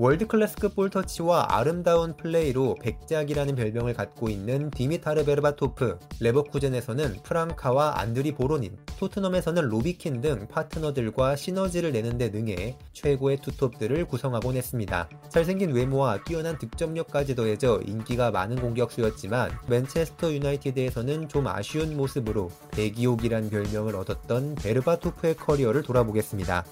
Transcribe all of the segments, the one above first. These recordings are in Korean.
world class급 볼터치와 아름다운 플레이로 백작이라는 별명을 갖고 있는 디미타르 베르바토프, 레버쿠젠에서는 프랑카와 안드리 보로닌, 토트넘에서는 로비 킨 등 파트너들과 시너지를 내는 데 능해 최고의 투톱들을 구성하곤 했습니다. 잘생긴 외모와 뛰어난 득점력까지 더해져 인기가 많은 공격수였지만 맨체스터 유나이티드에서는 좀 아쉬운 모습으로 대기옥이란 별명을 얻었던 베르바토프의 커리어를 돌아보겠습니다.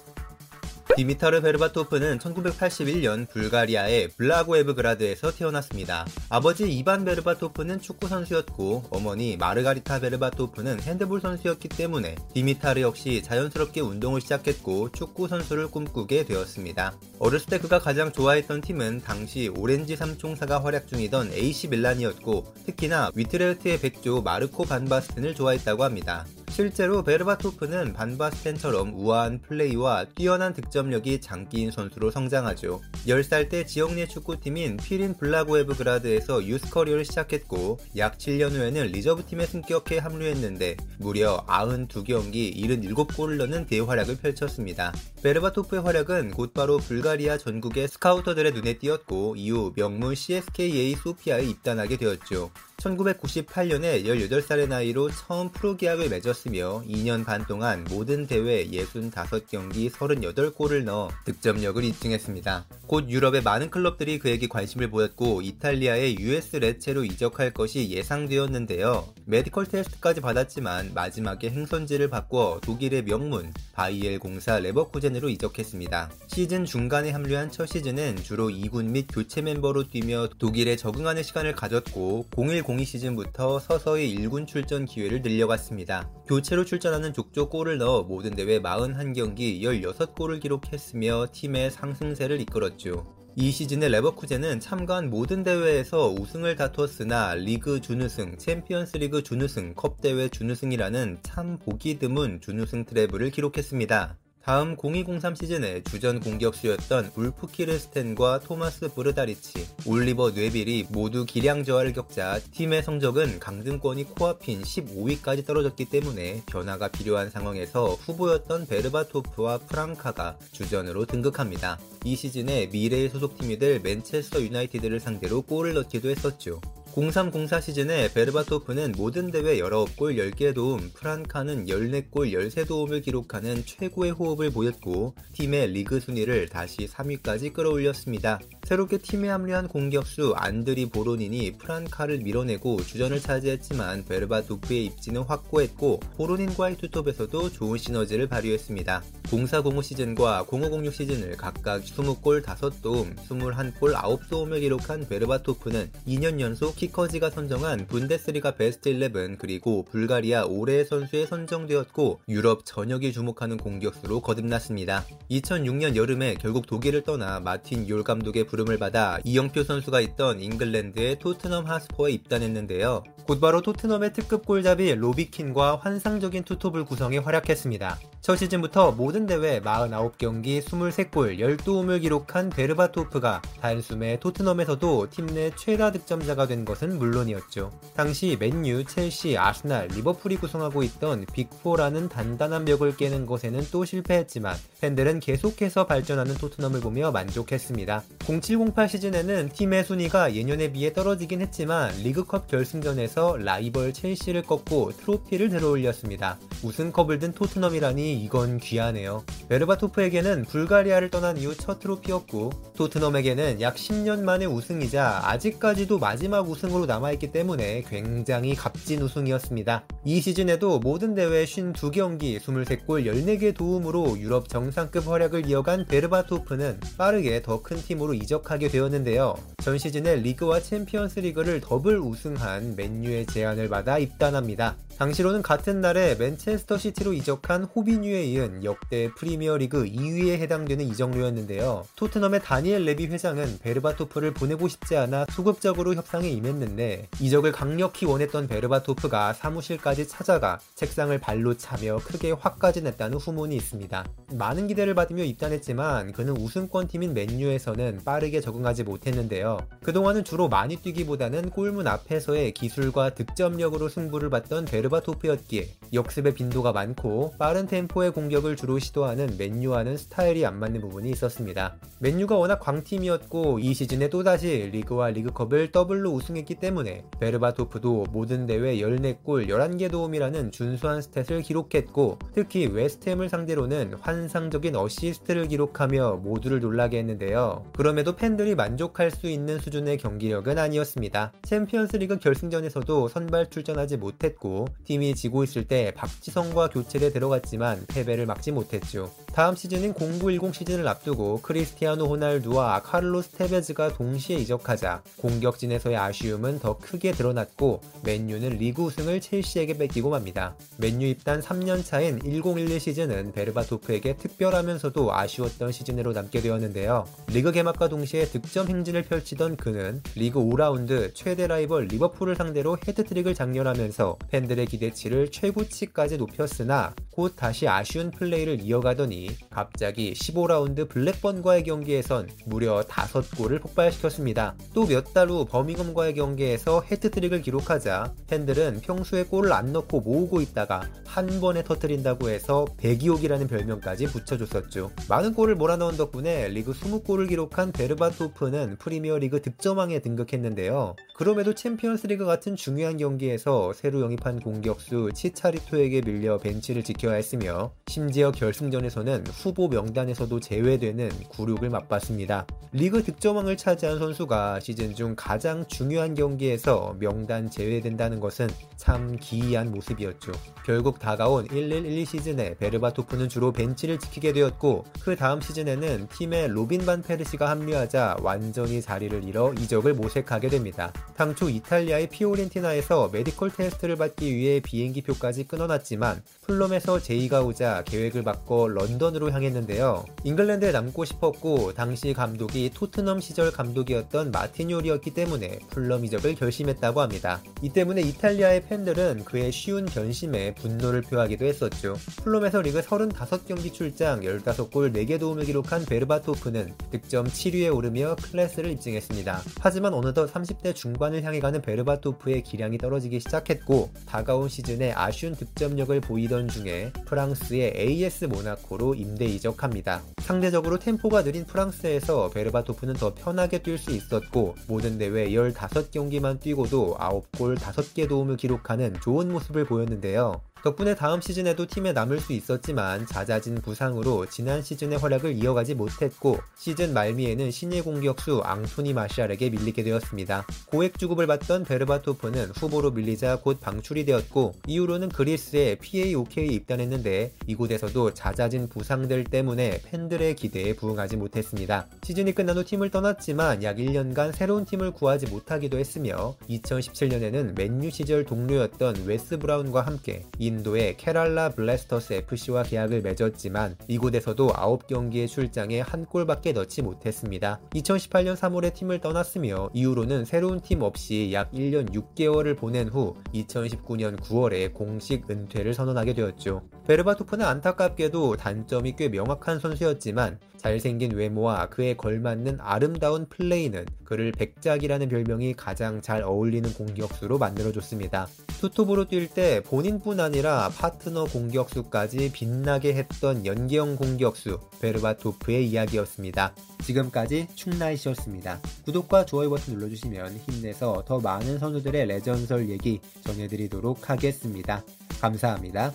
디미타르 베르바토프는 1981년 불가리아의 블라고에브그라드에서 태어났습니다. 아버지 이반 베르바토프는 축구 선수였고 어머니 마르가리타 베르바토프는 핸드볼 선수였기 때문에 디미타르 역시 자연스럽게 운동을 시작했고 축구 선수를 꿈꾸게 되었습니다. 어렸을 때 그가 가장 좋아했던 팀은 당시 오렌지 삼총사가 활약 중이던 AC 밀란이었고 특히나 위트레흐트의 백조 마르코 반바스텐을 좋아했다고 합니다. 실제로 베르바토프는 반바스텐처럼 우아한 플레이와 뛰어난 득점력이 장기인 선수로 성장하죠. 10살 때 지역 내 축구팀인 피린 블라고에브그라드에서 유스 커리어를 시작했고 약 7년 후에는 reserve팀에 승격해 합류했는데 무려 92경기 77골을 넣는 대활약을 펼쳤습니다. 베르바토프의 활약은 곧바로 불가리아 전국의 스카우터들의 눈에 띄었고 이후 명문 CSKA 소피아에 입단하게 되었죠. 1998년에 18살의 나이로 처음 프로 계약을 맺었으며 2년 반 동안 모든 대회 65경기 38골을 넣어 득점력을 입증했습니다. 곧 유럽의 많은 클럽들이 그에게 관심을 보였고 이탈리아의 US 레체로 이적할 것이 예상되었는데요. medical 테스트까지 받았지만 마지막에 행선지를 바꿔 독일의 명문 바이엘 공사 레버쿠젠으로 이적했습니다. 시즌 중간에 합류한 첫 시즌은 주로 2군 및 교체 멤버로 뛰며 독일에 적응하는 시간을 가졌고 0102 시즌부터 서서히 1군 출전 기회를 늘려갔습니다. 교체로 출전하는 족족 골을 넣어 모든 대회 41경기 16골을 기록했으며 팀의 상승세를 이끌었죠. 이 시즌의 레버쿠젠은 참가한 모든 대회에서 우승을 다투었으나 리그 준우승, 챔피언스 리그 준우승, 컵 대회 준우승이라는 참 보기 드문 준우승 treble을 기록했습니다. 다음 0203 시즌에 주전 공격수였던 울프 키르스텐과 토마스 브르다리치, 올리버 뇌빌이 모두 기량 저하를 겪자 팀의 성적은 강등권이 코앞인 15위까지 떨어졌기 때문에 변화가 필요한 상황에서 후보였던 베르바토프와 프랑카가 주전으로 등극합니다. 이 시즌에 미래의 소속팀이 될 맨체스터 유나이티드를 상대로 골을 넣기도 했었죠. 0304 시즌에 베르바토프는 모든 대회 19골 10개 도움, 프란카는 14골 13도움을 기록하는 최고의 호흡을 보였고 팀의 리그 순위를 다시 3위까지 끌어올렸습니다. 새롭게 팀에 합류한 공격수 안드리 보로닌이 프란카를 밀어내고 주전을 차지했지만 베르바토프의 입지는 확고했고 보로닌과의 투톱에서도 좋은 시너지를 발휘했습니다. 0405 시즌과 0506 시즌을 각각 20골 5도움, 21골 9도움을 기록한 베르바토프는 2년 연속 키커지가 선정한 분데스리가 베스트 11 그리고 불가리아 올해의 선수에 선정되었고 유럽 전역이 주목하는 공격수로 거듭났습니다. 2006년 여름에 결국 독일을 떠나 마틴 율 감독의 부름을 받아 이영표 선수가 있던 잉글랜드의 토트넘 하스퍼에 입단했는데요. 곧바로 토트넘의 특급 골잡이 로비킨과 환상적인 투톱을 구성해 활약했습니다. 첫 시즌부터 모든 대회 49경기 23골 12홈을 기록한 베르바토프가 단숨에 토트넘에서도 팀 내 최다 득점자가 된 것은 물론이었죠. 당시 맨유, 첼시, 아스날, 리버풀이 구성하고 있던 빅4라는 단단한 벽을 깨는 것에는 또 실패했지만 팬들은 계속해서 발전하는 토트넘을 보며 만족했습니다. 0708 시즌에는 팀의 순위가 예년에 비해 떨어지긴 했지만 리그컵 결승전에서 라이벌 첼시를 꺾고 트로피를 들어올렸습니다. 우승컵을 든 토트넘이라니 이건 귀하네요. 베르바토프에게는 불가리아를 떠난 이후 첫 트로피였고 토트넘에게는 약 10년 만의 우승이자 아직까지도 마지막 우승으로 남아있기 때문에 굉장히 값진 우승이었습니다. 이 시즌에도 모든 대회 52경기 23골 14개 도움으로 유럽 정상급 활약을 이어간 베르바토프는 빠르게 더 큰 팀으로 이적하게 되었는데요. 전 시즌에 리그와 챔피언스 리그를 더블 우승한 맨유의 제안을 받아 입단합니다. 당시로는 같은 날에 맨체스터 시티로 이적한 호비뉴에 이은 역대 프리미어리그 2위에 해당되는 이적료였는데요. 토트넘의 다니엘 레비 회장은 베르바토프를 보내고 싶지 않아 소극적으로 협상에 임했는데 이적을 강력히 원했던 베르바토프가 사무실까지 방까지 찾아가 책상을 발로 차며 크게 화까지 냈다는 후문이 있습니다. 많은 기대를 받으며 입단했지만 그는 우승권 팀인 맨유에서는 빠르게 적응하지 못했는데요. 그동안은 주로 많이 뛰기보다는 골문 앞에서의 기술과 득점력으로 승부를 봤던 베르바토프였기에 역습의 빈도가 많고 빠른 템포의 공격을 주로 시도하는 맨유와는 스타일이 안 맞는 부분이 있었습니다. 맨유가 워낙 강팀이었고 이 시즌에 또다시 리그와 리그컵을 더블로 우승했기 때문에 베르바토프도 모든 대회 14골 11개 도움이라는 준수한 스탯을 기록했고 특히 웨스트햄을 상대로는 환상적인 어시스트를 기록하며 모두를 놀라게 했는데요. 그럼에도 팬들이 만족할 수 있는 수준의 경기력은 아니었습니다. 챔피언스리그 결승전에서도 선발 출전하지 못했고 팀이 지고 있을 때 박지성과 교체돼 들어갔지만 패배를 막지 못했죠. 다음 시즌인 0910 시즌을 앞두고 크리스티아노 호날두와 카를로스 테베즈가 동시에 이적하자 공격진에서의 아쉬움은 더 크게 드러났고 맨유는 리그 우승을 첼시에게 뺏기고 맙니다. 맨유 입단 3년 차인 1011 시즌은 베르바토프에게 특별하면서도 아쉬웠던 시즌으로 남게 되었는데요. 리그 개막과 동시에 득점 행진을 펼치던 그는 리그 5라운드 최대 라이벌 리버풀을 상대로 해트트릭을 작렬하면서 팬들의 기대치를 최고치까지 높였으나 곧 다시 아쉬운 플레이를 이어가더니 갑자기 15라운드 블랙번과의 경기에선 무려 5골을 폭발시켰습니다. 또 몇 달 후 버밍엄과의 경기에서 헤트트릭을 기록하자 팬들은 평소에 골을 안 넣고 모으고 있다가 한 번에 터트린다고 해서 배기옥이라는 별명까지 붙여줬었죠. 많은 골을 몰아넣은 덕분에 리그 20골을 기록한 베르바토프는 프리미어리그 득점왕에 등극했는데요. 그럼에도 챔피언스리그 같은 중요한 경기에서 새로 영입한 공격수 치차리토에게 밀려 벤치를 지켜야 했으며 심지어 결승전에서는 후보 명단에서도 제외되는 굴욕을 맛봤습니다. 리그 득점왕을 차지한 선수가 시즌 중 가장 중요한 경기에서 명단 제외된다는 것은 참 기이한 모습이었죠. 결국 다가온 1112 시즌에 베르바토프는 주로 벤치를 지키게 되었고 그 다음 시즌에는 팀에 로빈 반 페르시가 합류하자 완전히 자리를 잃어 이적을 모색하게 됩니다. 당초 이탈리아의 피오렌티나에서 메디컬 테스트를 받기 위해 비행기표까지 끊어놨지만 풀럼에서 제의가 오자 계획을 바꿔 런던으로 향했는데요. 잉글랜드에 남고 싶었고 당시 감독이 토트넘 시절 감독이었던 마틴 욜이었기 때문에 풀럼 이적을 결심했다고 합니다. 이 때문에 이탈리아의 팬들은 그의 쉬운 변심에 분노를 표하기도 했었죠. 풀럼에서 리그 35경기 출장 15골 4개 도움을 기록한 베르바토프는 득점 7위에 오르며 클래스를 입증했습니다. 하지만 어느덧 30대 중반을 향해 가는 베르바토프의 기량이 떨어지기 시작했고 다가온 시즌에 아쉬운 득점력을 보이던 중에 프랑스의 AS 모나코로 임대 이적합니다. 상대적으로 템포가 느린 프랑스에서 베르바토프는 더 편하게 뛸 수 있었고 모든 대회 15경기만 뛰고도 9골 5개 도움을 기록하는 좋은 모습을 보였는데요. 덕분에 다음 시즌에도 팀에 남을 수 있었지만 잦아진 부상으로 지난 시즌의 활약을 이어가지 못했고 시즌 말미에는 신예 공격수 앙토니 마샬에게 밀리게 되었습니다. 고액 주급을 받던 베르바토프는 후보로 밀리자 곧 방출이 되었고 이후로는 그리스의 PAOK에 입단했는데 이곳에서도 잦아진 부상들 때문에 팬들의 기대에 부응하지 못했습니다. 시즌이 끝난 후 팀을 떠났지만 약 1년간 새로운 팀을 구하지 못하기도 했으며 2017년에는 맨유 시절 동료였던 웨스 브라운과 함께 인도의 케랄라 블래스터스 FC와 계약을 맺었지만 이곳에서도 9경기의 출장에 한 골밖에 넣지 못했습니다. 2018년 3월에 팀을 떠났으며 이후로는 새로운 팀 없이 약 1년 6개월을 보낸 후 2019년 9월에 공식 은퇴를 선언하게 되었죠. 베르바토프는 안타깝게도 단점이 꽤 명확한 선수였지만 잘생긴 외모와 그에 걸맞는 아름다운 플레이는 그를 백작이라는 별명이 가장 잘 어울리는 공격수로 만들어줬습니다. 투톱으로 뛸 때 본인뿐 아니라 파트너 공격수까지 빛나게 했던 연계형 공격수 베르바토프의 이야기였습니다. 지금까지 충나이시였습니다. 구독과 좋아요 버튼 눌러주시면 힘내서 더 많은 선수들의 레전설 얘기 전해드리도록 하겠습니다. 감사합니다.